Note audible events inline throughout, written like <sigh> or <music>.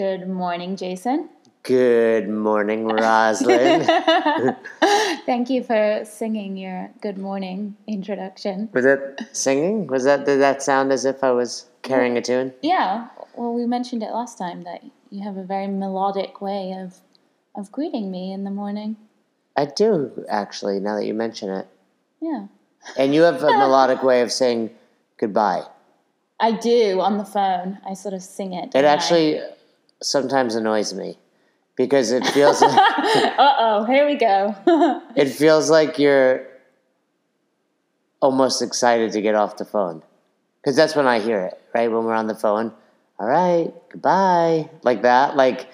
Good morning, Jason. Good morning, Roslyn. <laughs> <laughs> Thank you for singing your good morning introduction. was that singing? Was that did that sound as if I was carrying a tune? Yeah, well, we mentioned it last time that you have a very melodic way of of greeting me in the morning. I do actually. Now that you mention it, Yeah, and you have a <laughs> melodic way of saying goodbye. I do on the phone. I sort of sing it. It don't I? Sometimes annoys me because it feels <laughs> like, Uh oh, here we go. <laughs> it feels like you're almost excited to get off the phone because that's when I hear it. Right when we're on the phone. All right, goodbye, like that. Like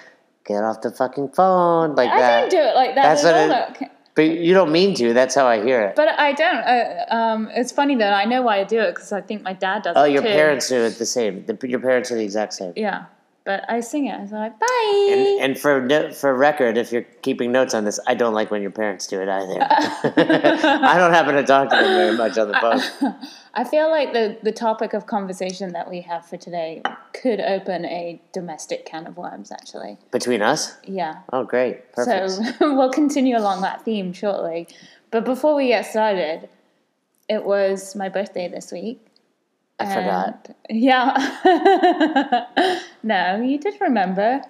get off the fucking phone, like I that. don't do it like that That's what it- though. But you don't mean to. That's how I hear it. But I don't. Uh, um, it's funny that I know why I do it because I think my dad does it. oh, your too. parents do it the same. The, your parents are the exact same. Yeah, but I sing it. I was like, bye. And, and for no- for record, if you're keeping notes on this, I don't like when your parents do it either. <laughs> I don't happen to talk to them very much on the phone. <laughs> I feel like the, the topic of conversation that we have for today could open a domestic can of worms, actually. Between us? Yeah. Oh, great. Perfect. So <laughs> we'll continue along that theme shortly. But before we get started, it was my birthday this week. I forgot. Yeah. <laughs> no, you did remember.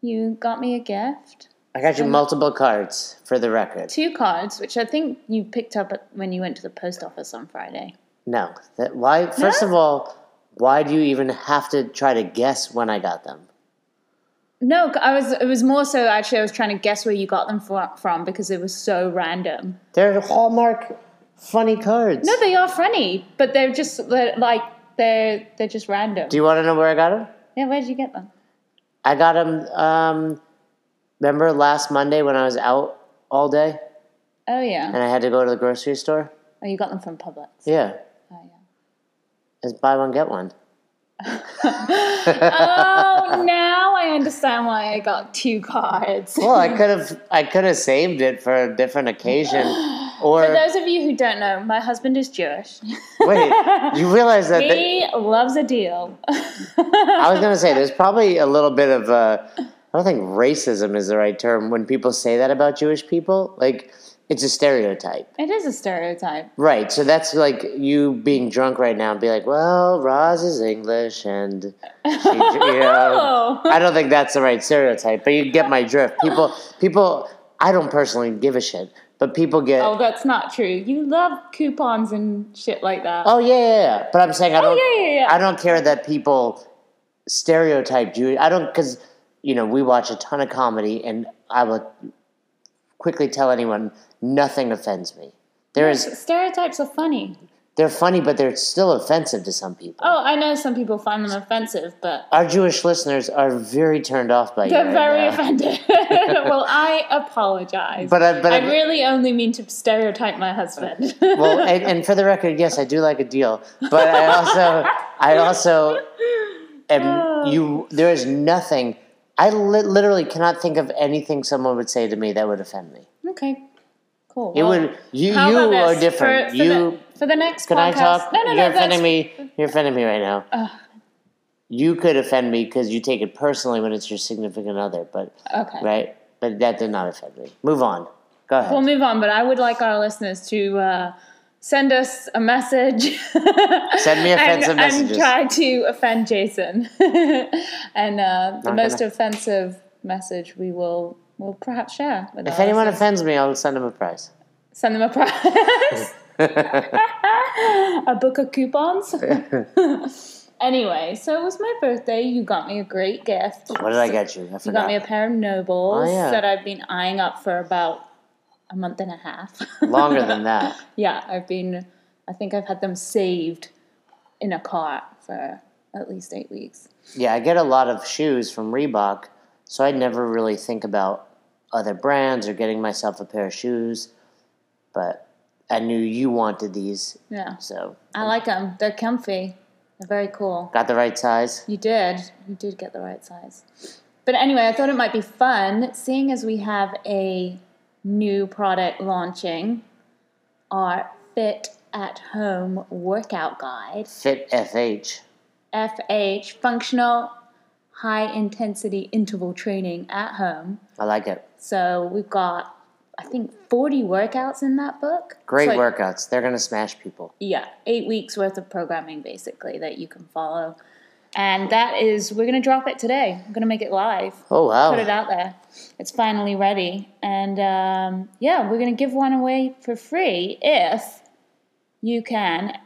You got me a gift. I got you multiple cards for the record. Two cards, which I think you picked up at, when you went to the post office on Friday. No. That, why? First of all, why do you even have to try to guess when I got them? No, I was. It was more so actually. I was trying to guess where you got them fro- from because it was so random. They're Hallmark funny cards. No, they are funny, but they're just they're, like they're they're just random. do you want to know where I got them? yeah, where did you get them? I got them. Um, remember last Monday when I was out all day Oh yeah. and I had to go to the grocery store? Oh, you got them from Publix. Yeah, Oh yeah. it's buy one get one. <laughs> oh, now I understand why I got two cards. Well, I <laughs> could have I could have saved it for a different occasion. <laughs> Or For those of you who don't know, my husband is Jewish. wait, you realize that? <laughs> that- he loves a deal. I was gonna say <laughs> there's probably a little bit of uh, I don't think racism is the right term when people say that about Jewish people. Like it's a stereotype, it is a stereotype. right? So that's like you being drunk right now and be like, "Well, Roz is English," and she, <laughs> you know, Oh. I don't think that's the right stereotype. But you get my drift. People, people. I don't personally give a shit, but people get. Oh, that's not true. You love coupons and shit like that. Oh yeah, yeah, yeah. But I'm saying I Oh, don't. Oh, yeah, yeah, yeah. I don't care that people stereotype Jewish. I don't because you know we watch a ton of comedy, and I will quickly tell anyone nothing offends me. There is Stereotypes are funny. They're funny, but they're still offensive to some people. Oh, I know some people find them offensive, but Our Jewish listeners are very turned off by you. they're very now. offended. <laughs> well, I apologize. But I, but I I, really only mean to stereotype my husband. well, <laughs> and, and for the record, yes, I do like a deal, but I also, I also am <sighs> you. There is nothing. I li- literally cannot think of anything someone would say to me that would offend me. okay, cool. It Well, would. You, you are different. For, for you the, for the next can podcast. I talk? No, no, no. You're offending me. You're offending me right now. You could offend me because you take it personally when it's your significant other, but Okay. right. But that did not offend me. Move on. Go ahead. We'll move on, but I would like our listeners to uh, send us a message. <laughs> Send me <laughs> offensive and, messages. And try to offend Jason. <laughs> and uh, the most gonna- offensive message we will will perhaps share with if anyone listeners. offends me, I'll send them a prize. Send them a prize. <laughs> a book of coupons. <laughs> anyway, so it was my birthday. You got me a great gift. What did I get you? I You got me a pair of NOBULLs Oh, yeah. that I've been eyeing up for about a month and a half. <laughs> Longer than that. yeah, I've been. I think I've had them saved in a cart for at least eight weeks. Yeah, I get a lot of shoes from Reebok, so I never really think about other brands or getting myself a pair of shoes. But I knew you wanted these, Yeah, so I like them. They're comfy. They're very cool. got the right size. You did. You did get the right size. But anyway, I thought it might be fun, seeing as we have a new product launching, our Fit at Home workout guide, Fit FH. FH, functional high intensity interval training at home. I like it. So we've got, I think, 40 workouts in that book. Great like- workouts. They're gonna smash people. Yeah, eight weeks worth of programming basically that you can follow. And that is, we're going to drop it today. I'm going to make it live. Oh wow. Put it out there. It's finally ready. And um, yeah, we're going to give one away for free if you can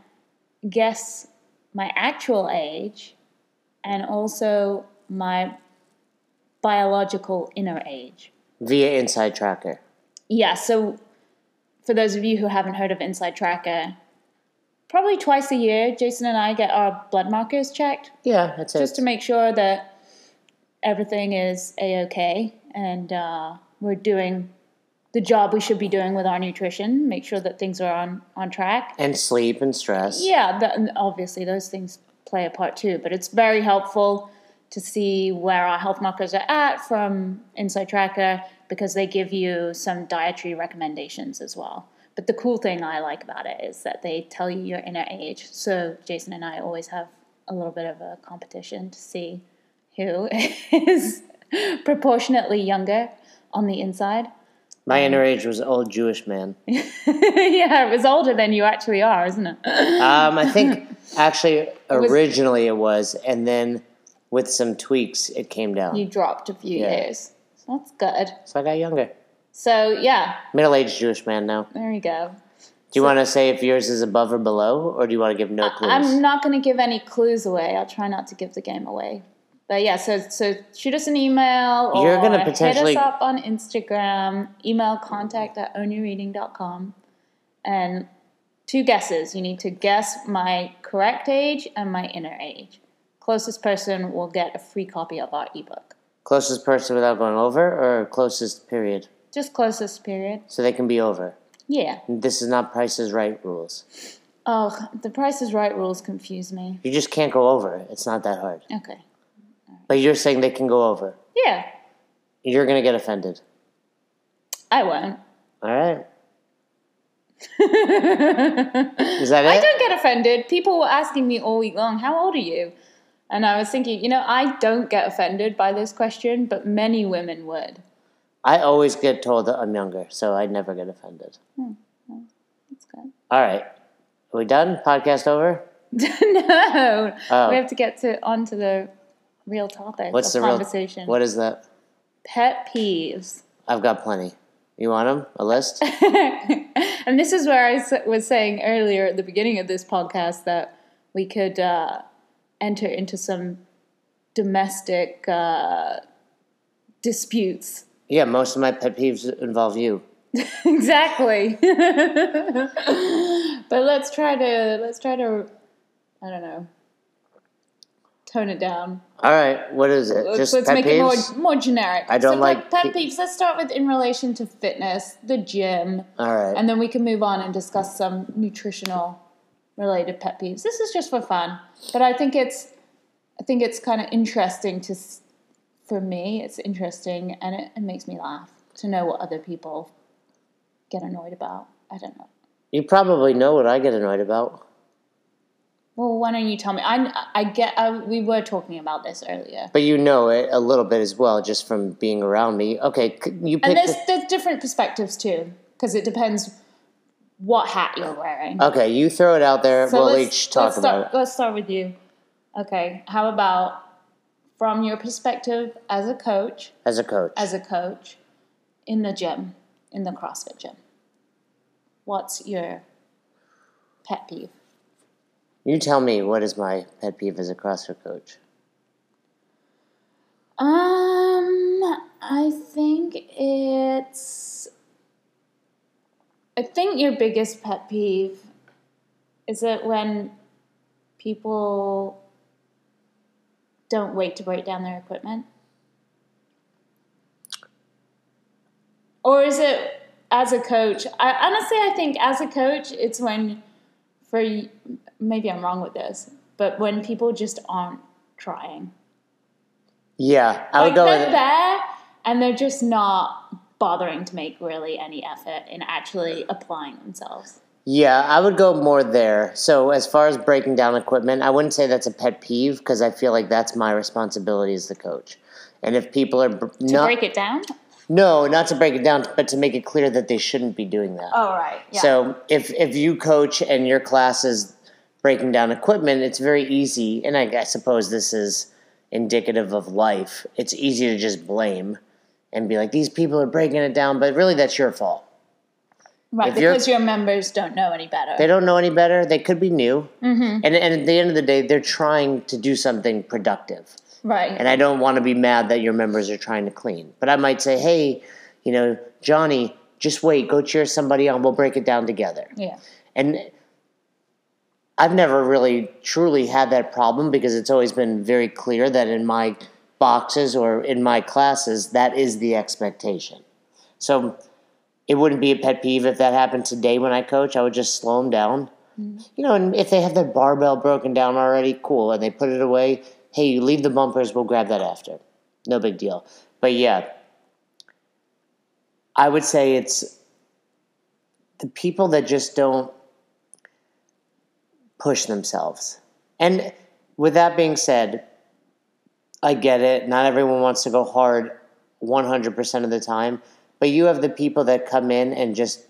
guess my actual age and also my biological inner age. Via Inside Tracker. Yeah, so for those of you who haven't heard of Inside Tracker, probably twice a year, Jason and I get our blood markers checked Yeah, that's it. just to make sure that everything is a okay and uh, we're doing the job we should be doing with our nutrition. Make sure that things are on on track. and sleep and stress. Yeah, that, and obviously those things play a part too, but it's very helpful to see where our health markers are at from Inside Tracker because they give you some dietary recommendations as well. But the cool thing I like about it is that they tell you your inner age. So Jason and I always have a little bit of a competition to see who <laughs> is proportionately younger on the inside. My inner age was old Jewish man. <laughs> yeah, it was older than you actually are, isn't it? Um, I think <laughs> actually originally it was, and then with some tweaks it came down. you dropped a few Yeah. years. So that's good. so I got younger. So yeah, Middle aged Jewish man now. there you go. Do you want to say if yours is above or below, or do you want to give no clues? I'm not going to give any clues away. I'll try not to give the game away. But yeah, so so shoot us an email or You're gonna potentially- hit us up on Instagram, email contact at ownyoureating.com. And two guesses. You need to guess my correct age and my inner age. Closest person will get a free copy of our ebook. Closest person without going over, or closest period? Just closest period. So they can be over. Yeah. This is not Price is Right rules. Oh, the Price is Right rules confuse me. You just can't go over. It's not that hard. Okay. But you're saying they can go over. Yeah, You're gonna get offended. I won't. All right. <laughs> is that it? I don't get offended. People were asking me all week long, how old are you? And I was thinking, you know, I don't get offended by this question, but many women would. I always get told that I'm younger, so I never get offended. That's good. All right. Are we done? Podcast over? <laughs> no. Oh. We have to get to onto the real topic What's of the real conversation. What is that? Pet peeves. I've got plenty. You want them? A list? <laughs> and this is where I was saying earlier at the beginning of this podcast that we could uh, enter into some domestic uh, disputes. yeah, most of my pet peeves involve you. <laughs> exactly. <laughs> but let's try to let's try to I don't know tone it down. All right. What is it? Let's, Just let's pet make peeves? it more more generic. I don't so like pet, pet pe- peeves. Let's start with in relation to fitness, the gym, All right. and then we can move on and discuss some nutritional related pet peeves. This is just for fun, but I think it's I think it's kind of interesting to for me. It's interesting and it, it makes me laugh to know what other people get annoyed about. I don't know. you probably know what I get annoyed about. Well, why don't you tell me? I I get. I, we were talking about this earlier. But you know it a little bit as well, just from being around me. Okay, you And there's the- there's different perspectives too, because it depends what hat you're wearing. okay, you throw it out there. So we'll each talk let's about start, Let's start with you. Okay, how about from your perspective as a coach, as a coach. as a coach in the gym, in the CrossFit gym? What's your pet peeve? you tell me what is my pet peeve as a CrossFit coach. Um, I think it's. I think your biggest pet peeve is it when people don't wait to break down their equipment? Or is it as a coach? I, honestly, I think as a coach, it's when, for maybe I'm wrong with this, but when people just aren't trying Yeah, I would like go they're with it. there and they're just not bothering to make really any effort in actually applying themselves. Yeah, I would go more there. So as far as breaking down equipment, I wouldn't say that's a pet peeve because I feel like that's my responsibility as the coach. And if people are br- To not break it down? no, not to break it down, but to make it clear that they shouldn't be doing that. Oh, right. Yeah. So if if you coach and your class is breaking down equipment, it's very easy, and I, I suppose this is indicative of life. It's easy to just blame and be like, these people are breaking it down, but really that's your fault. right, if because your members don't know any better. They don't know any better. They could be new, mm-hmm. and and at the end of the day, they're trying to do something productive. right. And I don't want to be mad that your members are trying to clean. But I might say, hey, you know, Johnny, just wait, go cheer somebody on. We'll break it down together. yeah. And I've never really truly had that problem because it's always been very clear that in my boxes or in my classes, that is the expectation. So it wouldn't be a pet peeve if that happened today when I coach. I would just slow them down. Mm-hmm. You know, and if they have their barbell broken down already, cool, and they put it away, hey, you leave the bumpers, we'll grab that after. No big deal. But yeah, I would say it's the people that just don't push themselves. And with that being said, I get it. Not everyone wants to go hard 100% of the time, but you have the people that come in and just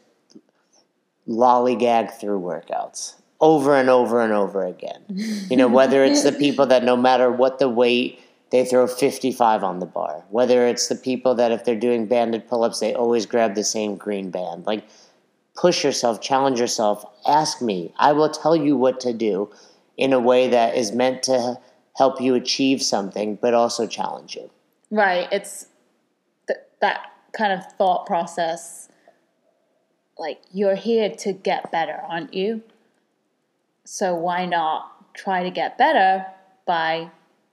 lollygag through workouts over and over and over again. You know, whether it's the <laughs> people that no matter what the weight, they throw 55 on the bar. Whether it's the people that if they're doing banded pull ups, they always grab the same green band. Like, push yourself, challenge yourself, ask me. I will tell you what to do in a way that is meant to help you achieve something, but also challenge you. Right. It's th- that kind of thought process. Like, you're here to get better, aren't you? So, why not try to get better by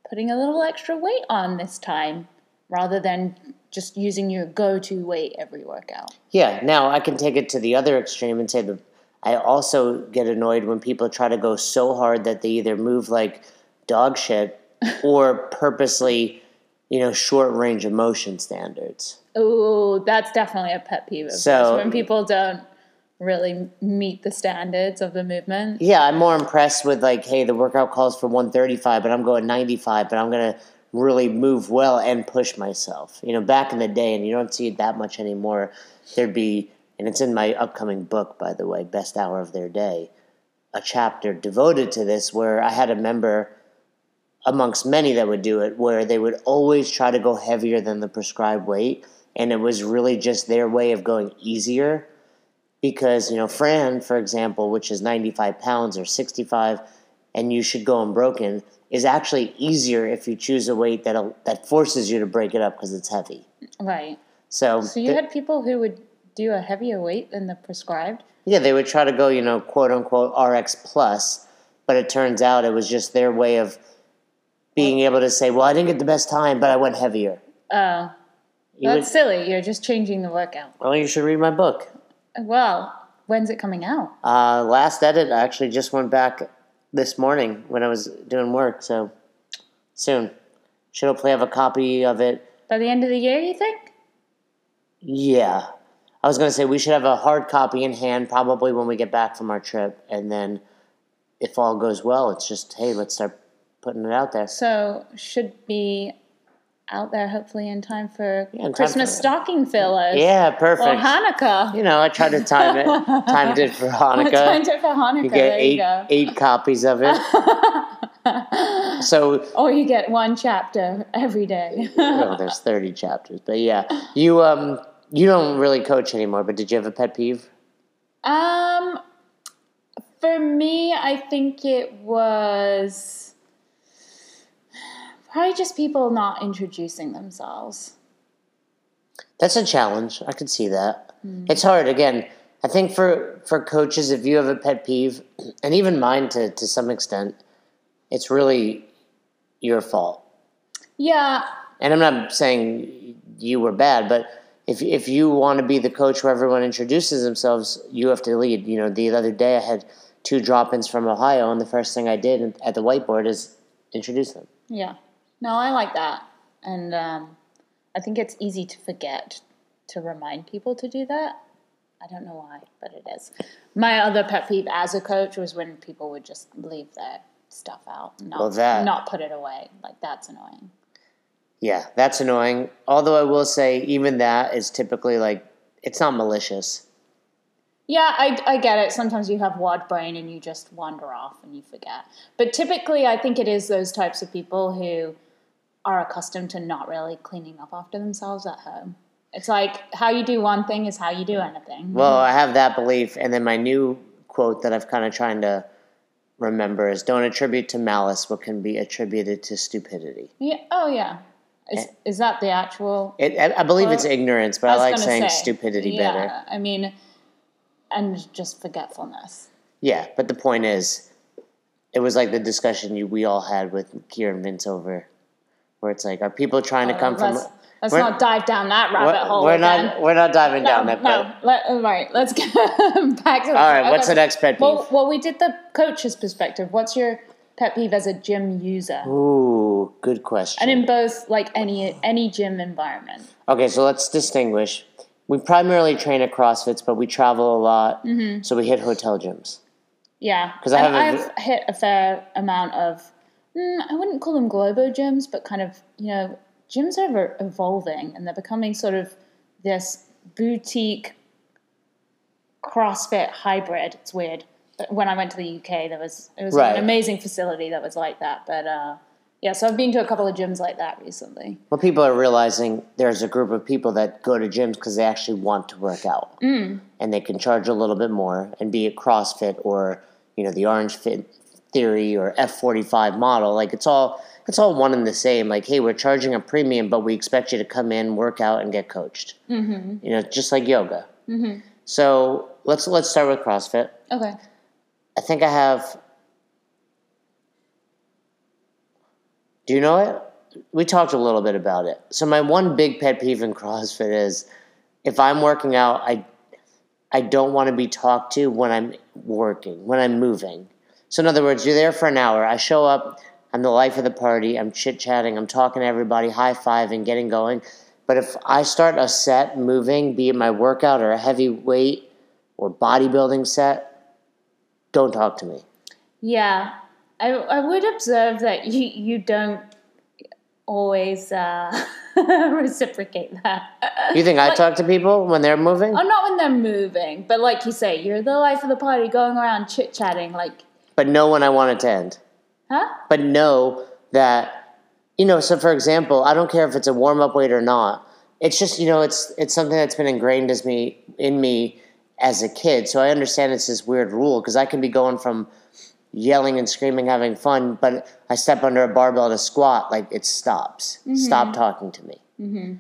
putting a little extra weight on this time rather than just using your go to weight every workout? Yeah, now I can take it to the other extreme and say that I also get annoyed when people try to go so hard that they either move like dog shit <laughs> or purposely, you know, short range of motion standards. Oh, that's definitely a pet peeve. Of So- when people don't really meet the standards of the movement. Yeah, I'm more impressed with like, hey, the workout calls for 135, but I'm going 95, but I'm gonna really move well and push myself. You know, back in the day, and you don't see it that much anymore. There'd be, and it's in my upcoming book, by the way, Best Hour of Their Day, a chapter devoted to this where I had a member amongst many that would do it, where they would always try to go heavier than the prescribed weight, and it was really just their way of going easier because you know Fran, for example, which is 95 pounds or 65, and you should go unbroken, is actually easier if you choose a weight that that forces you to break it up because it's heavy. Right. So, So you th- had people who would do a heavier weight than the prescribed? yeah, they would try to go you know quote unquote RX plus, but it turns out it was just their way of being able to say, well, I didn't get the best time, but I went heavier. Oh, would, that's silly. You're just changing the workout. well, you should read my book. Well, when's it coming out? Uh, last edit, I actually just went back this morning when I was doing work, so soon. Should hopefully have a copy of it. By the end of the year, you think? Yeah. I was going to say we should have a hard copy in hand probably when we get back from our trip, and then if all goes well, it's just, hey, let's start putting it out there. So should be out there hopefully in time for in time Christmas for- stocking fillers. Yeah, perfect. Or. Hanukkah. You know, I tried to time it, <laughs> timed it for Hanukkah. <laughs> Timed it for Hanukkah. You get there eight you go. eight copies of it. <laughs> so Or you get one chapter every day. oh, there's 30 chapters. But yeah, you um you don't really coach anymore, but did you have a pet peeve? Um, for me, I think it was probably just people not introducing themselves. That's a challenge. I could see that. Hmm. It's hard again. I think for for coaches if you have a pet peeve <clears throat> and even mine to to some extent, it's really your fault. Yeah, And I'm not saying you were bad, but if if you want to be the coach where everyone introduces themselves, you have to lead. You know, the other day I had two drop-ins from Ohio, and the first thing I did at the whiteboard is introduce them. yeah. No, I like that, and um, I think it's easy to forget to remind people to do that. I don't know why, but it is. My other pet peeve as a coach was when people would just leave their stuff out, not Well, that- not put it away. Like that's annoying. Yeah, that's annoying. Although I will say, even that is typically like it's not malicious. Yeah, I, I get it. Sometimes you have WOD brain and you just wander off and you forget. But typically, I think it is those types of people who are accustomed to not really cleaning up after themselves at home. It's like how you do one thing is how you do anything. Well, I have that belief, and then my new quote that I've kind of trying to remember is: "Don't attribute to malice what can be attributed to stupidity." yeah. Oh, yeah. Is, eh. is that the actual? It, I, I believe it's ignorance, but I, was like saying say, stupidity yeah, better. I mean, and just forgetfulness. Yeah, but the point is, it was like the discussion you, we all had with Kieran Vince over, where it's like, are people trying to come from? let's we're- not dive down that rabbit We're, hole. we're again. not. We're not diving down that. no. Let, all right, let's get <laughs> back to. all right, what's the next pet peeve? Well, well, we did the coach's perspective. What's your pet peeve as a gym user? Ooh, good question. And in both, like any any gym environment. Okay, so let's distinguish. We primarily train at CrossFits, but we travel a lot, Mm-hmm. so we hit hotel gyms. Yeah, because I And have a v- I've hit a fair amount of. Mm, I wouldn't call them globo gyms, but kind of you know, gyms are evolving and they're becoming sort of this boutique CrossFit hybrid. It's weird. But when I went to the UK, there was it was Right. an amazing facility that was like that. But uh, yeah, so I've been to a couple of gyms like that recently. Well, people are realizing there's a group of people that go to gyms because they actually want to work out, mm. and they can charge a little bit more, and be it CrossFit or you know the Orange Fit Theory or F forty five model, like it's all it's all one and the same. Like, hey, we're charging a premium, but we expect you to come in, work out, and get coached. Mm-hmm. You know, just like yoga. Mm-hmm. So let's let's start with CrossFit. Okay. I think I have. Do you know it? We talked a little bit about it. So my one big pet peeve in CrossFit is if I'm working out, I I don't want to be talked to when I'm working, when I'm moving. So in other words, you're there for an hour. I show up, I'm the life of the party, I'm chit chatting, I'm talking to everybody, high fiving, getting going. But if I start a set moving, be it my workout or a heavy weight or bodybuilding set, don't talk to me. Yeah, I, I would observe that you, you don't always uh, <laughs> reciprocate that. You think I talk to people when they're moving? Oh, not when they're moving, but like you say, you're the life of the party, going around chit chatting. Like, But know when I want it to end. huh? But know that, you know, so for example, I don't care if it's a warm up weight or not. It's just, you know, it's it's something that's been ingrained as me in me as a kid. So I understand it's this weird rule because I can be going from yelling and screaming, having fun, but I step under a barbell to squat, like it stops. Mm-hmm. Stop talking to me. Mm-hmm.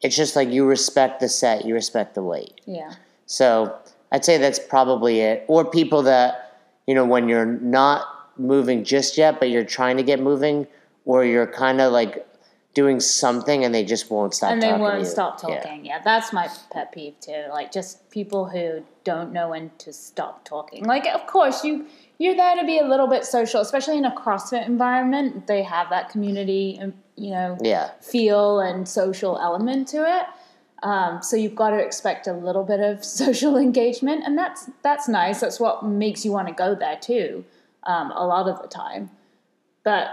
It's just like you respect the set, you respect the weight. Yeah. So I'd say that's probably it. Or people that, you know, when you're not moving just yet, but you're trying to get moving, or you're kind of like doing something and they just won't stop And they talking won't stop talking. Yeah. that's my pet peeve too. Like, just people who don't know when to stop talking. Like, of course, you you're there to be a little bit social, especially in a CrossFit environment. They have that community, um, you know, Yeah. feel and social element to it. Um, so you've got to expect a little bit of <laughs> social engagement, and that's that's nice. That's what makes you want to go there too, um, a lot of the time. But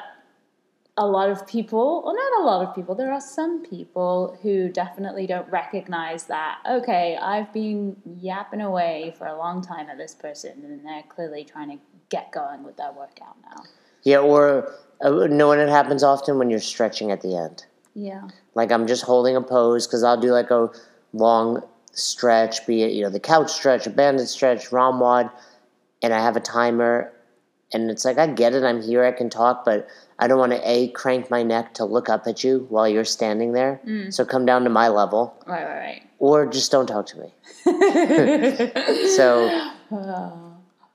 a lot of people, well, not a lot of people, there are some people who definitely don't recognize that. Okay, I've been yapping away for a long time at this person, and they're clearly trying to get going with their workout now. Yeah, or uh, know when it happens often when you're stretching at the end. Yeah. Like I'm just holding a pose because I'll do like a long stretch, be it you know the couch stretch, a banded stretch, ROMWOD, and I have a timer, and it's like I get it, I'm here, I can talk, but I don't want to a crank my neck to look up at you while you're standing there. So come down to my level, Right, right, right, or just don't talk to me. <laughs> so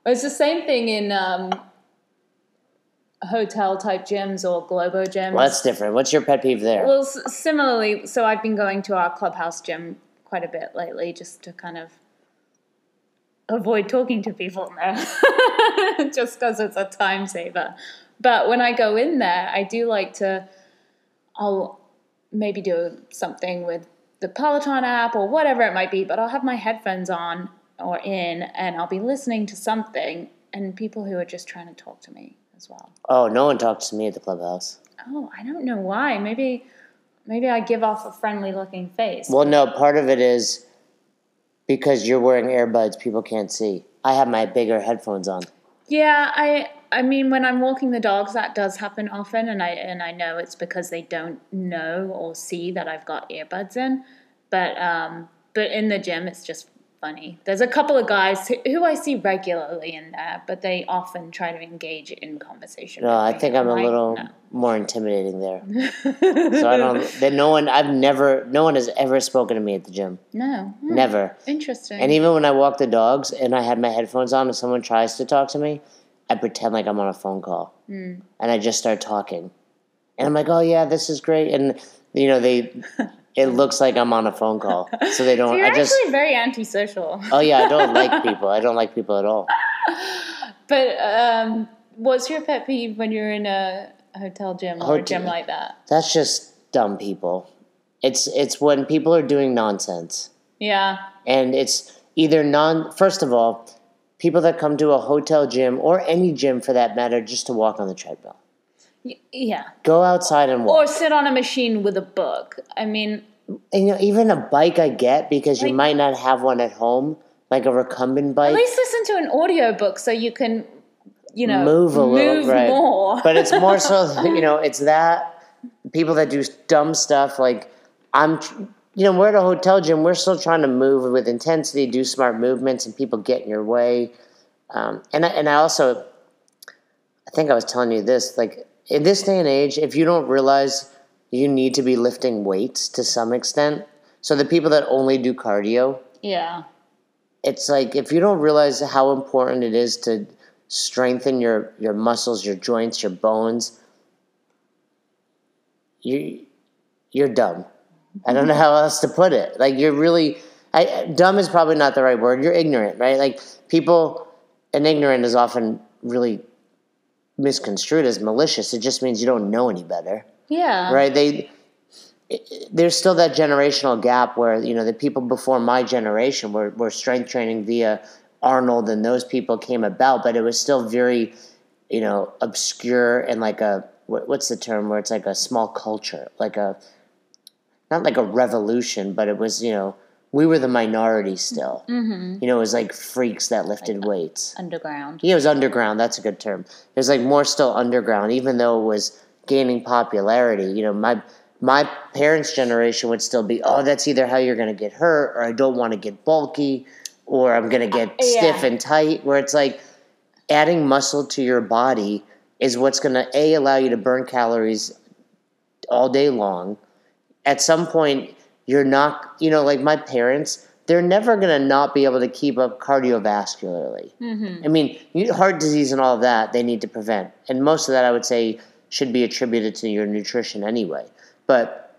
It's the same thing in um, hotel type gyms or Globo gyms. well, that's different. What's your pet peeve there? Well, s- similarly, so I've been going to our clubhouse gym quite a bit lately just to kind of avoid talking to people in there, <laughs> just because it's a time saver. But when I go in there, I do like to, I'll maybe do something with the Peloton app or whatever it might be, but I'll have my headphones on or in and I'll be listening to something and people who are just trying to talk to me as well. Oh, no one talks to me at the clubhouse. Oh, I don't know why. Maybe maybe I give off a friendly looking face. Well, no, part of it is because you're wearing earbuds, people can't see. I have my bigger headphones on. Yeah, I I mean when I'm walking the dogs that does happen often and I and I know it's because they don't know or see that I've got earbuds in. But um but in the gym it's just funny. There's a couple of guys who, who I see regularly in there, but they often try to engage in conversation. No, I think I'm a little no. more intimidating there. <laughs> so I don't. That no one. I've never. No one has ever spoken to me at the gym. No. Hmm, Never. Interesting. And even when I walk the dogs and I had my headphones on, and someone tries to talk to me, I pretend like I'm on a phone call, Hmm. and I just start talking, and I'm like, "Oh yeah, this is great," and you know they. <laughs> It looks like I'm on a phone call, so they <laughs> don't. You're I just. actually very antisocial. Oh yeah, I don't like <laughs> people. I don't like people at all. But um, what's your pet peeve when you're in a hotel gym or a gym like that? That's just dumb people. It's it's when people are doing nonsense. Yeah. and it's either non first of all people that come to a hotel gym or any gym for that matter just to walk on the treadmill Yeah. go outside and walk Or sit on a machine with a book. I mean, and, you know even a bike i get because you might not have one at home like a recumbent bike. at least listen to an audiobook so you can, you know, move a little move right more. but it's more so <laughs> you know it's that people that do dumb stuff like i'm you know we're at a hotel gym we're still trying to move with intensity do smart movements and people get in your way um, and, I, and i also i think i was telling you this like in this day and age if you don't realize you need to be lifting weights to some extent so the people that only do cardio yeah. it's like if you don't realize how important it is to strengthen your your muscles, your joints, your bones, you you're dumb. I don't know how else to put it. Like you're really I, dumb is probably not the right word. You're ignorant, right? Like people and ignorant is often really misconstrued as malicious. It just means you don't know any better Yeah. right? They there's still that generational gap where you know the people before my generation were, were strength training via Arnold and those people came about, but it was still very you know obscure and like a what's the term where it's like a small culture, like a not like a revolution, but it was you know we were the minority still. Mm-hmm. You know, it was like freaks that lifted weights. Underground. Yeah, it was underground. That's a good term. It was like more still underground, even though it was gaining popularity. You know, my my parents' generation would still be, oh, that's either how you're going to get hurt, or I don't want to get bulky, or I'm going to get yeah. stiff and tight. Where it's like adding muscle to your body is what's going to a allow you to burn calories all day long. At some point, you're not, you know, like my parents, they're never going to not be able to keep up cardiovascularly. Mm-hmm. I mean, heart disease and all of that, they need to prevent. And most of that, I would say, should be attributed to your nutrition anyway. But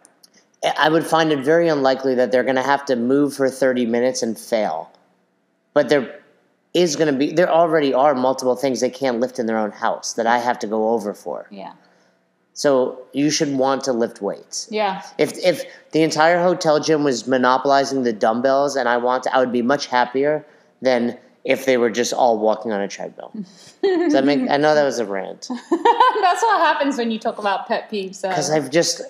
I would find it very unlikely that they're going to have to move for 30 minutes and fail. But there is going to be, there already are multiple things they can't lift in their own house that I have to go over for. Yeah. So you should want to lift weights. Yeah. If if the entire hotel gym was monopolizing the dumbbells, and I want, to, I would be much happier than if they were just all walking on a treadmill. Does that make? I know that was a rant <laughs> That's what happens when you talk about pet peeves. So. because I've just.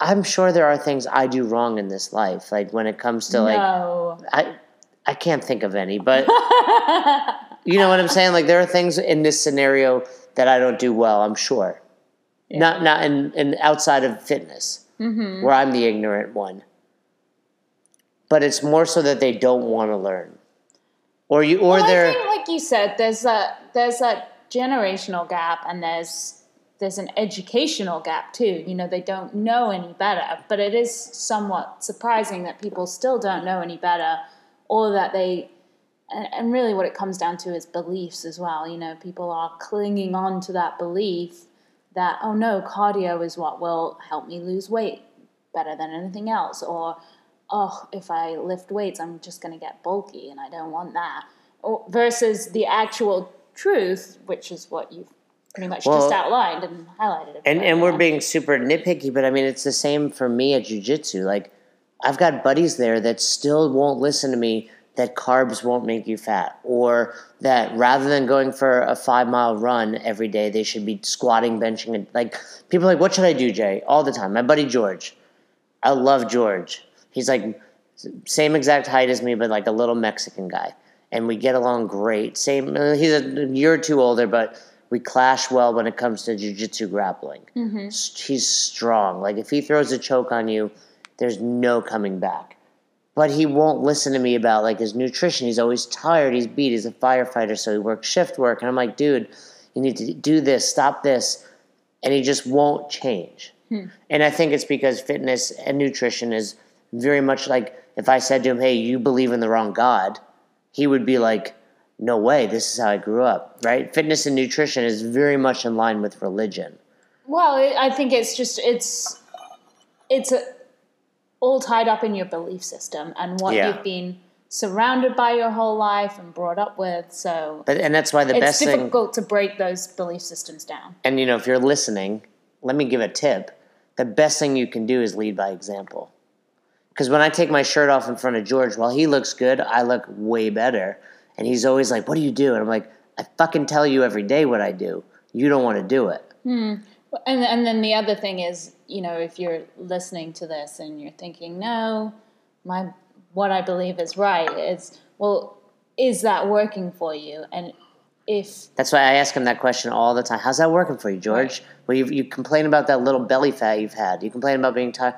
I'm sure there are things I do wrong in this life, like when it comes to like no. I I can't think of any, but <laughs> you know what I'm saying? Like there are things in this scenario that I don't do well, I'm sure. Not not in, in outside of fitness, mm-hmm. where I'm the ignorant one. But it's more so that they don't want to learn. Or you or Well, they're think, like you said, there's a there's a generational gap, and there's there's an educational gap too. You know, they don't know any better, but it is somewhat surprising that people still don't know any better, or that they. And and really, what it comes down to is beliefs as well. You know, people are clinging on to that belief that oh no, cardio is what will help me lose weight better than anything else, or oh, if I lift weights, I'm just going to get bulky, and I don't want that. Or, versus the actual truth, which is what you've pretty much Well- just outlined and highlighted. And and we're being super nitpicky, but I mean it's the same for me at jujitsu. Like I've got buddies there that still won't listen to me that carbs won't make you fat, or that rather than going for a five mile run every day, they should be squatting, benching, and like people are like, what should I do, Jay? All the time. My buddy George, I love George. He's like same exact height as me, but like a little Mexican guy, and we get along great. Same, uh, he's a year or two older, but we clash well when it comes to jujitsu grappling. S- He's strong. Like if he throws a choke on you, there's no coming back. But he won't listen to me about like his nutrition. He's always tired. He's beat. He's a firefighter, so he works shift work. And I'm like, dude, you need to do this. Stop this. And he just won't change. Hmm. And I think it's because fitness and nutrition is very much like if I said to him, "Hey, you believe in the wrong God," he would be like, "No way. This is how I grew up." Right? Fitness and nutrition is very much in line with religion. Well, I think it's just it's it's a, all tied up in your belief system and what Yeah. you've been surrounded by your whole life and brought up with. So But and that's why the it's best thing. It's difficult to break those belief systems down. And you know, if you're listening, let me give a tip. The best thing you can do is lead by example. Because when I take my shirt off in front of George, while he looks good, I look way better. And he's always like, "What do you do?" And I'm like, "I fucking tell you every day what I do. You don't want to do it." Hmm. And and then the other thing is, you know, if you're listening to this and you're thinking, no, my what I believe is right, is well, is that working for you? And if That's why I ask him that question all the time. How's that working for you, George? Well, you, you complain about that little belly fat you've had. You complain about being tired.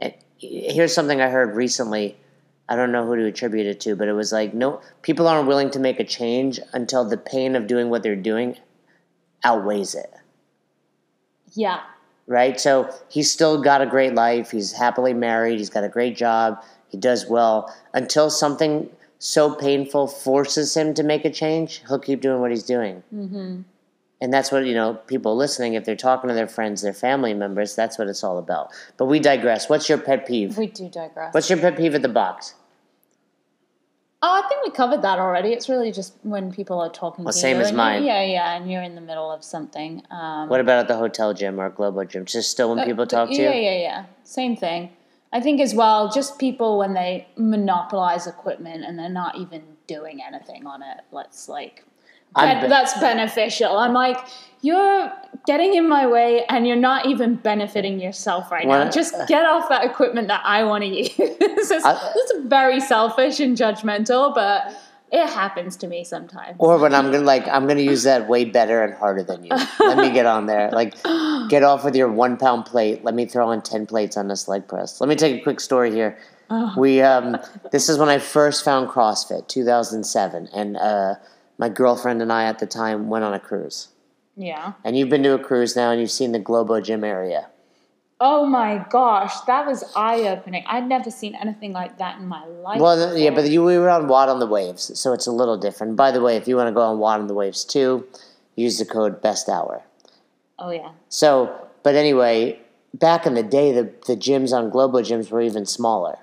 And here's something I heard recently. I don't know who to attribute it to, but it was like no people aren't willing to make a change until the pain of doing what they're doing outweighs it. Yeah, Right? So he's still got a great life. He's happily married. He's got a great job. He does well. Until something so painful forces him to make a change, he'll keep doing what he's doing. Mm-hmm. And that's what, you know, people listening, if they're talking to their friends, their family members, that's what it's all about. But we digress. What's your pet peeve? we do digress. What's your pet peeve at the box? Oh, I think we covered that already. It's really just when people are talking Well, to same you. as mine. Yeah, yeah, and you're in the middle of something. Um, What about at the hotel gym or Globo gym? Just still when people talk to you. yeah, yeah, yeah. Same thing. I think as well, just people when they monopolize equipment and they're not even doing anything on it. Let's like, Be- that's beneficial. I'm like, you're getting in my way and you're not even benefiting yourself right now. Just get off that equipment that I want to use. <laughs> it's, I- it's very selfish and judgmental, but it happens to me sometimes. Or when I'm gonna like I'm gonna use that way better and harder than you. Let me get on there. Like <laughs> get off with your one pound plate. Let me throw on ten plates on this leg press. Let me take a quick story here. We um this is when I first found CrossFit, two thousand seven, and uh my girlfriend and I at the time went on a cruise. yeah. And you've been to a cruise now and you've seen the Globo gym area. Oh my gosh, that was eye opening. I'd never seen anything like that in my life. Well, th- yeah, but you, we were on Watt on the Waves, so it's a little different. By the way, if you want to go on Watt on the Waves too, use the code Best Hour. oh yeah, So, but anyway, back in the day, the, the gyms on Globo gyms were even smaller.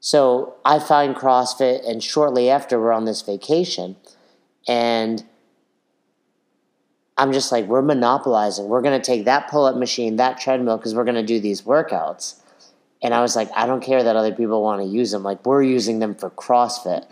So I find CrossFit, and shortly after, we're on this vacation, and I'm just like, we're monopolizing. We're going to take that pull up machine, that treadmill, because we're going to do these workouts. And I was like, I don't care that other people want to use them. Like, we're using them for CrossFit.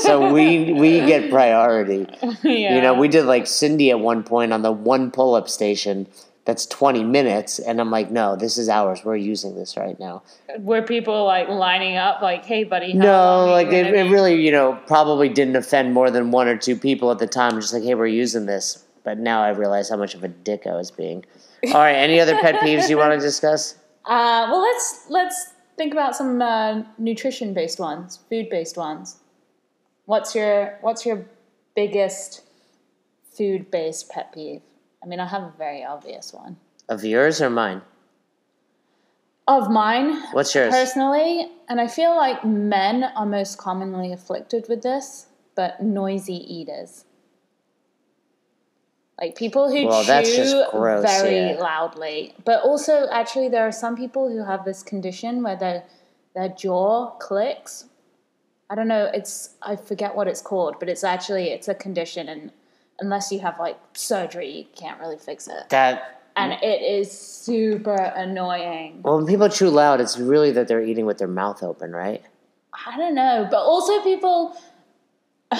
so <laughs> we we get priority. yeah. You know, we did like Cindy at one point on the one pull up station that's 20 minutes. And I'm like, no, this is ours. We're using this right now. were people like lining up, like, "Hey, buddy"? how No, like it, it really, you know, probably didn't offend more than one or two people at the time. Just like, hey, we're using this. But now I realize how much of a dick I was being. All right, any other pet <laughs> peeves you want to discuss? Uh, well, let's let's think about some uh, nutrition based ones, food based ones. What's your What's your biggest food based pet peeve? I mean, I have a very obvious one. Of yours or mine? Of mine, What's yours? personally, and I feel like men are most commonly afflicted with this, but noisy eaters. Like people who Well, chew gross, very yeah. loudly. But also, actually, there are some people who have this condition where their their jaw clicks. I don't know. It's I forget what it's called, but it's actually it's a condition, and unless you have like surgery, you can't really fix it. That And it is super annoying. well, when people chew loud, it's really that they're eating with their mouth open, right? I don't know, but also people. <laughs>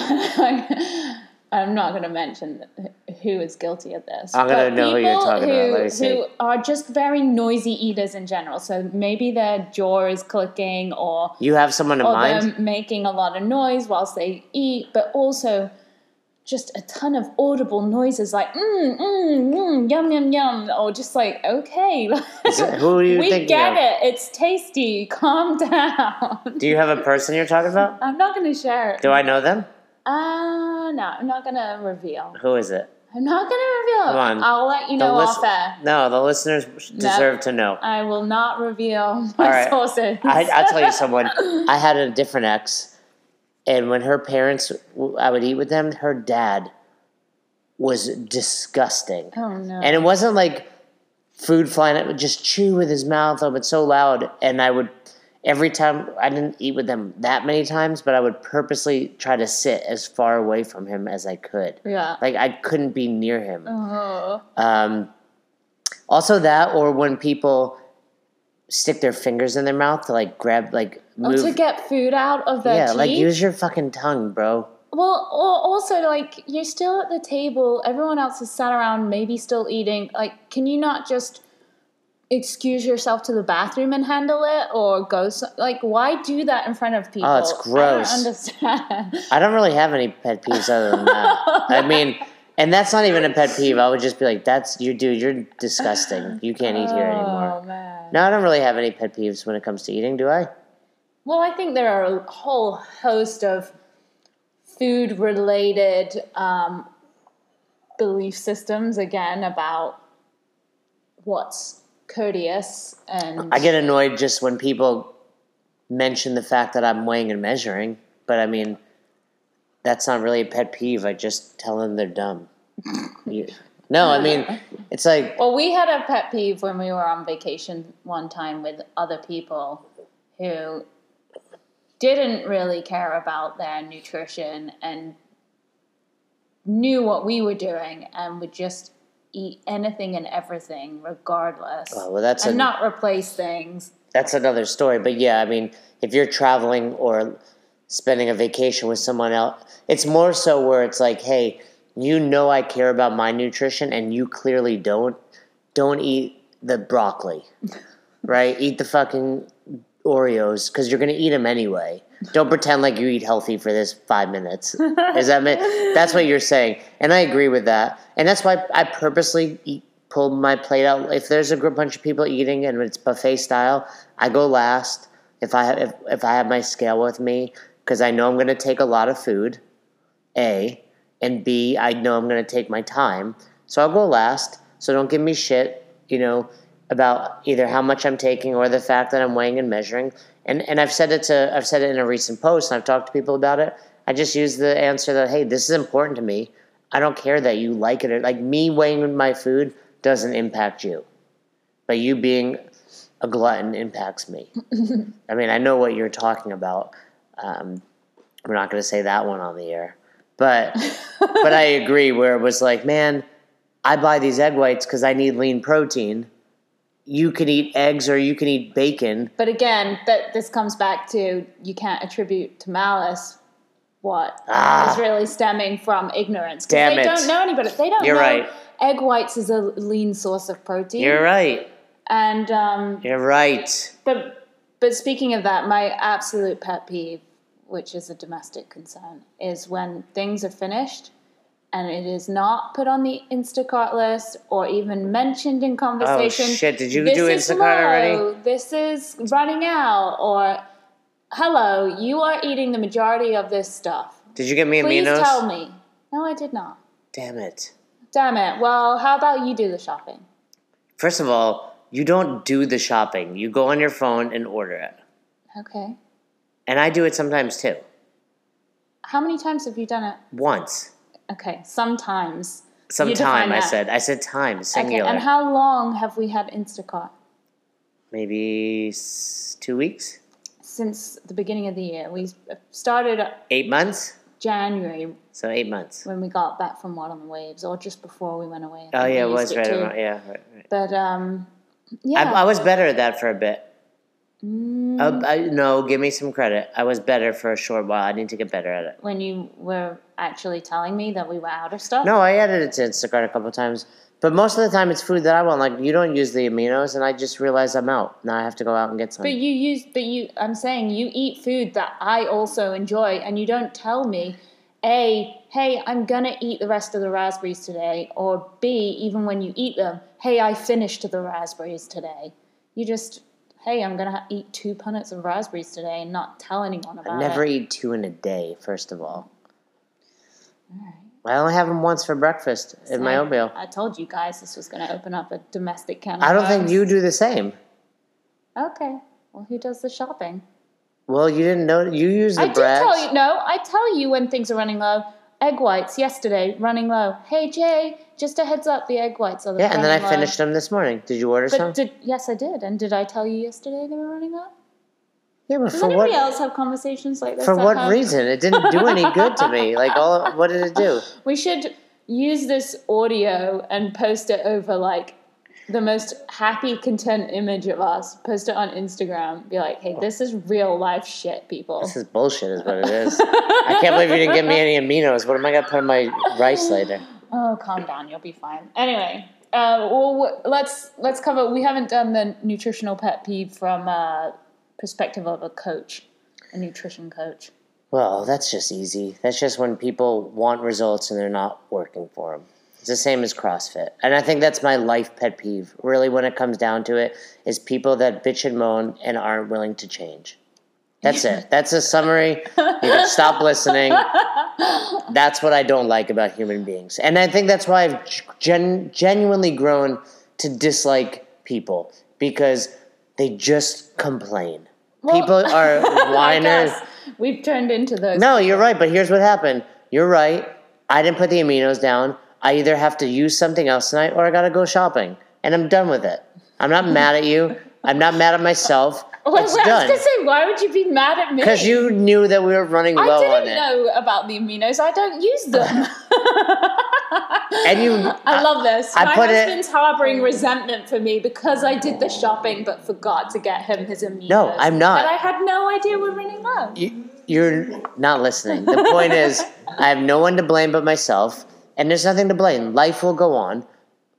I'm not going to mention who is guilty of this. I'm gonna know who you're people talking about. who- see. Who are just very noisy eaters in general. So maybe their jaw is clicking, or You have someone in mind. them making a lot of noise whilst they eat, but also just a ton of audible noises like mm mm mm yum yum yum, or just like okay, <laughs> Who are you we get of? it. It's tasty. <laughs> Calm down. Do you have a person you're talking about? <laughs> I'm not going to share it. Do I know them? Uh, no, I'm not going to reveal. Who is it? I'm not going to reveal. Come on. I'll let you know lis- off air. No, the listeners deserve to know. I will not reveal my All right. sources. I, I'll tell you someone. I had a different ex, and when her parents, I would eat with them. Her dad was disgusting, oh no. and it wasn't like food flying. It would just chew with his mouth open so loud, and I would every time I didn't eat with them that many times, but I would purposely try to sit as far away from him as I could. yeah. Like I couldn't be near him. Oh. Um, also, that or when people stick their fingers in their mouth to like grab, like Oh, to get food out of their yeah, teeth. like use your fucking tongue, bro. Well, also like you're still at the table. Everyone else is sat around, maybe still eating. Like, can you not just excuse yourself to the bathroom and handle it, or go? So, like, why do that in front of oh, people? Oh, it's gross. I don't understand. <laughs> I don't really have any pet peeves other than that. I mean, and that's not even a pet peeve. I would just be like, "That's you, dude. You're disgusting. You can't eat here anymore." Oh man. No, I don't really have any pet peeves when it comes to eating, do I? Well, I think there are a whole host of food related um, belief systems again about what's courteous and I get annoyed just when people mention the fact that I'm weighing and measuring, but I mean, that's not really a pet peeve. I just tell them they're dumb. You- <laughs> no, I uh, mean, it's like, Well, we had a pet peeve when we were on vacation one time with other people who didn't really care about their nutrition and knew what we were doing and would just eat anything and everything regardless oh, well, that's and a, not replace things. that's another story. But yeah, I mean, if you're traveling or spending a vacation with someone else, it's more so where it's like, hey, you know, I care about my nutrition, and you clearly don't. Don't eat the broccoli, <laughs> right? Eat the fucking Oreos because you're gonna eat them anyway. Don't pretend like you eat healthy for this five minutes. Is that? That's what you're saying, and I agree with that. And that's why I purposely eat, pull my plate out. If there's a group bunch of people eating and it's buffet style, I go last. If I have if, if I have my scale with me, because I know I'm gonna take a lot of food. A and B, I know I'm gonna take my time, so I'll go last. So don't give me shit, you know, about either how much I'm taking or the fact that I'm weighing and measuring. And and I've said it to I've said it in a recent post and I've talked to people about it. I just use the answer that hey, this is important to me. I don't care that you like it or like me weighing my food doesn't impact you. But you being a glutton impacts me. <laughs> I mean, I know what you're talking about. Um, we're not going to say that one on the air, but but I <laughs> agree. Where it was like, man, I buy these egg whites because I need lean protein. You can eat eggs or you can eat bacon. But again, that this comes back to you can't attribute to malice what is Ah. really stemming from ignorance. Damn they it. don't know any better. They don't You're know right. egg whites is a lean source of protein. You're right. and um, You're right. but but speaking of that, my absolute pet peeve, which is a domestic concern, is when things are finished and it is not put on the Instacart list or even mentioned in conversation. Oh, shit. Did you this do Instacart already? low, This is running out, or hello, you are eating the majority of this stuff. Did you get me Please aminos? tell me. No, I did not. Damn it. Damn it. Well, how about you do the shopping? First of all, you don't do the shopping. You go on your phone and order it. Okay. And I do it sometimes too. How many times have you done it? Once. Okay, sometimes. Some You define time, I that. said. I said time, Okay, and how long have we had Instacart? Maybe s- two weeks? Since the beginning of the year. We started Eight months? January So eight months. when we got back from What on the Waves, or just before we went away. Oh yeah, it was right. too. around- yeah, right, right. But um, I, yeah, I was better at that for a bit. Mm, Uh, I, no, give me some credit. I was better for a short while. I need to get better at it. when you were actually telling me that we were out of stuff. No, I added it to Instacart a couple times, but most of the time it's food that I want. Like you don't use the aminos, and I just realized I'm out. Now I have to go out and get some. But you use, but you, I'm saying you eat food that I also enjoy, and you don't tell me, A, hey, I'm gonna eat the rest of the raspberries today, or B, even when you eat them, hey, I finished the raspberries today. You just, hey, I'm gonna eat two punnets of raspberries today and not tell anyone about it. I never it. eat two in a day. First of all, I only have them once for breakfast in my oatmeal. I told you guys this was gonna open up a domestic can. I don't think you do the same. Okay, well, who does the shopping? Well, you didn't know you use the I do breads. tell you. No, I tell you when things are running low. Egg whites yesterday running low. Hey Jay, just a heads up, the egg whites are Yeah, and then I low. finished them this morning. Did you order some? Did yes, I did. And did I tell you yesterday they were running low? yeah, but Does for anybody what? else have conversations like this? For what home? reason? It didn't do any good to me. Like all, what did it do? <laughs> We should use this audio and post it over like the most happy content image of us. Post it on Instagram. Be like, hey, this is real life shit, people. This is bullshit, is what it is. I can't believe you didn't give me any aminos. What am I gonna put in my rice later? Oh, calm down. You'll be fine. Anyway, uh, well, let's let's cover. We haven't done the nutritional pet peeve from uh, perspective of a coach, a nutrition coach. Well, that's just easy. That's just when people want results and they're not working for them. It's the same as CrossFit. And I think that's my life pet peeve. Really, when it comes down to it, is people that bitch and moan and aren't willing to change. That's it. <laughs> That's a summary. You can stop listening. <laughs> That's what I don't like about human beings. And I think that's why I've gen- genuinely grown to dislike people because they just complain. Well, people <laughs> are whiners. we've turned into those. No, you're right, but here's what happened. You're right. I didn't put the aminos down. I either have to use something else tonight or I gotta go shopping. And I'm done with it. I'm not mad at you. I'm not mad at myself. <laughs> Wait, it's wait, I was gonna say, why would you be mad at me? Because you knew that we were running I low on it. I didn't know about the aminos. I don't use them. <laughs> And you <laughs> I love this. I My put it- husband's harboring resentment for me because I did the shopping but forgot to get him his aminos. No, I'm not. And I had no idea we're running low. you, you're not listening. The point is, I have no one to blame but myself, and there's nothing to blame. Life will go on,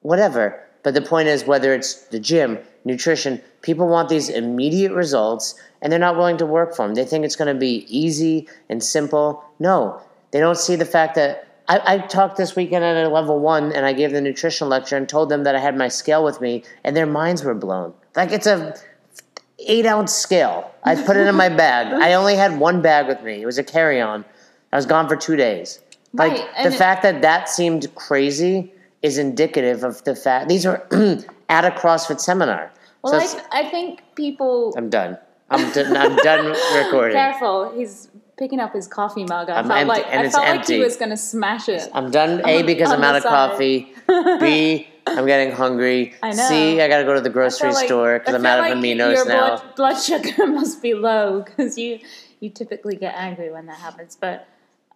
whatever. But the point is, whether it's the gym, nutrition, people want these immediate results, and they're not willing to work for them. They think it's going to be easy and simple. No, they don't see the fact that. I, I talked this weekend at a level one, and I gave the nutrition lecture and told them that I had my scale with me, and their minds were blown. Like it's a eight ounce scale. I put it in my bag. <laughs> I only had one bag with me. It was a carry on. I was gone for two days. Like Right, the it- fact that that seemed crazy is indicative of the fact these were <clears throat> at a CrossFit seminar. Well, so I, I think people. I'm done. I'm done. I'm done <laughs> recording. Careful, he's picking up his coffee mug. I I'm felt empty- like and I felt like he was gonna smash it. I'm done. A On- because on I'm out of side. coffee. B <laughs> I'm getting hungry. I know. C I got to go to the grocery like- store because I'm out like of aminos your now. Blood, blood <laughs> sugar must be low because you you typically get angry when that happens. But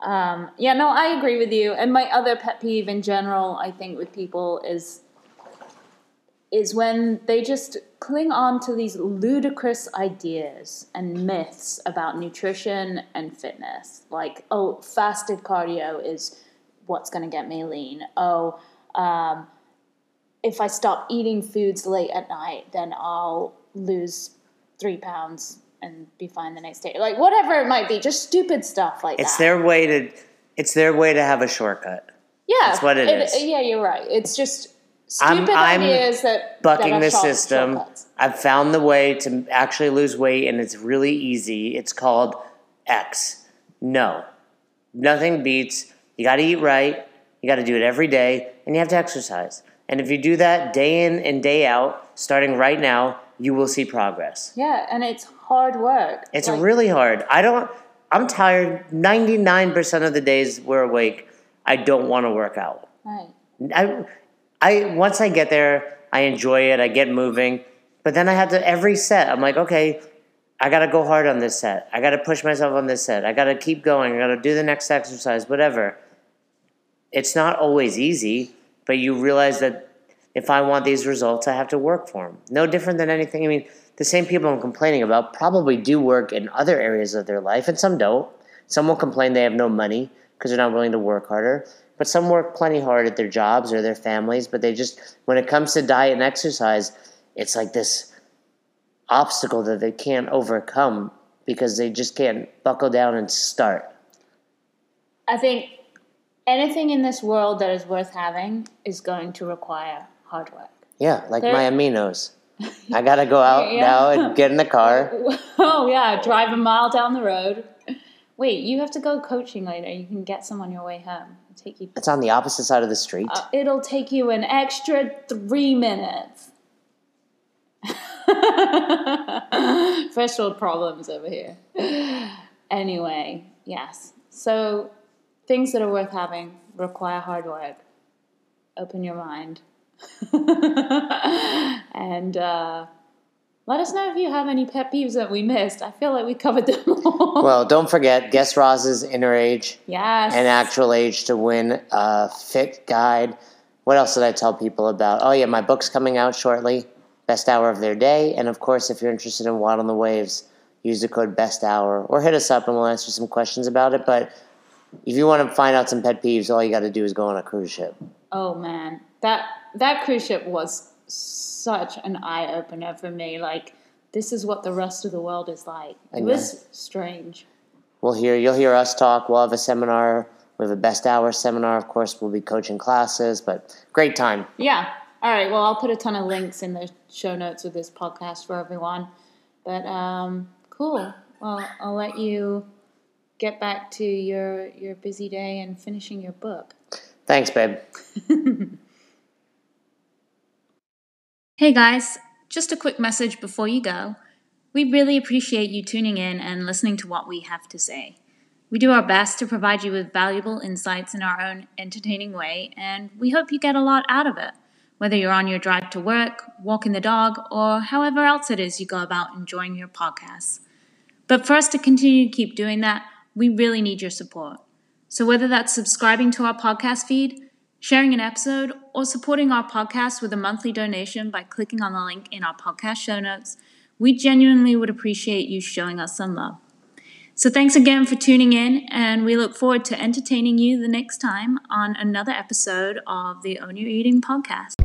um, yeah, no, I agree with you. And my other pet peeve in general, I think, with people is is when they just cling on to these ludicrous ideas and myths about nutrition and fitness. Like, oh, fasted cardio is what's going to get me lean. Oh, um, if I stop eating foods late at night, then I'll lose three pounds and be fine the next day. Like whatever it might be, just stupid stuff like It's that. their way to. It's their way to have a shortcut. yeah, that's what it is. Yeah, you're right. It's just I'm- stupid I'm ideas that bucking that the short- system. shortcuts. I've found the way to actually lose weight, and it's really easy. It's called X. No, nothing beats. You got to eat right. You got to do it every day, and you have to exercise. And if you do that day in and day out, starting right now, you will see progress. Yeah, and it's hard work. It's Like, really hard. I don't. I'm tired. Ninety nine percent of the days we're awake, I don't want to work out. right. I, I once I get there, I enjoy it. I get moving, but then I have to every set. I'm like, okay, I got to go hard on this set. I got to push myself on this set. I got to keep going. I got to do the next exercise, whatever. It's not always easy, but you realize that if I want these results, I have to work for them. No different than anything. I mean, the same people I'm complaining about probably do work in other areas of their life, and some don't. Some will complain they have no money because they're not willing to work harder. But some work plenty hard at their jobs or their families, but they just, when it comes to diet and exercise, it's like this obstacle that they can't overcome because they just can't buckle down and start. I think anything in this world that is worth having is going to require hard work. Yeah, like my <laughs> aminos. I gotta go out Yeah. now and get in the car. <laughs> Oh yeah, drive a mile down the road. Wait, you have to go coaching later. You can get some on your way home. It'll take you. It's on the opposite side of the street. Uh, it'll take you an extra three minutes. <laughs> First world problems over here. Anyway, yes. So things that are worth having require hard work. Open your mind. <laughs> and uh, let us know if you have any pet peeves that we missed. I feel like we covered them <laughs> all. well, don't forget, guess Roz's inner age yes. and actual age to win a fit guide. What else did I tell people about? Oh, yeah, my book's coming out shortly. Best hour of their day. And of course, if you're interested in Wild on the Waves, use the code best hour or hit us up and we'll answer some questions about it. But if you want to find out some pet peeves, all you got to do is go on a cruise ship. Oh man, that that cruise ship was such an eye opener for me. Like this is what the rest of the world is like. It was strange. We'll hear you'll hear us talk. We'll have a seminar. We have a best hour seminar. Of course, we'll be coaching classes, but great time. Yeah. All right. Well, I'll put a ton of links in the show notes of this podcast for everyone. But um, cool. Well, I'll let you get back to your your busy day and finishing your book. Thanks, babe. <laughs> Hey guys, just a quick message before you go. We really appreciate you tuning in and listening to what we have to say. We do our best to provide you with valuable insights in our own entertaining way, and we hope you get a lot out of it, whether you're on your drive to work, walking the dog, or however else it is you go about enjoying your podcasts. But for us to continue to keep doing that, we really need your support. So whether that's subscribing to our podcast feed, sharing an episode, or supporting our podcast with a monthly donation by clicking on the link in our podcast show notes, we genuinely would appreciate you showing us some love. So thanks again for tuning in, and we look forward to entertaining you the next time on another episode of the Own Your Eating podcast.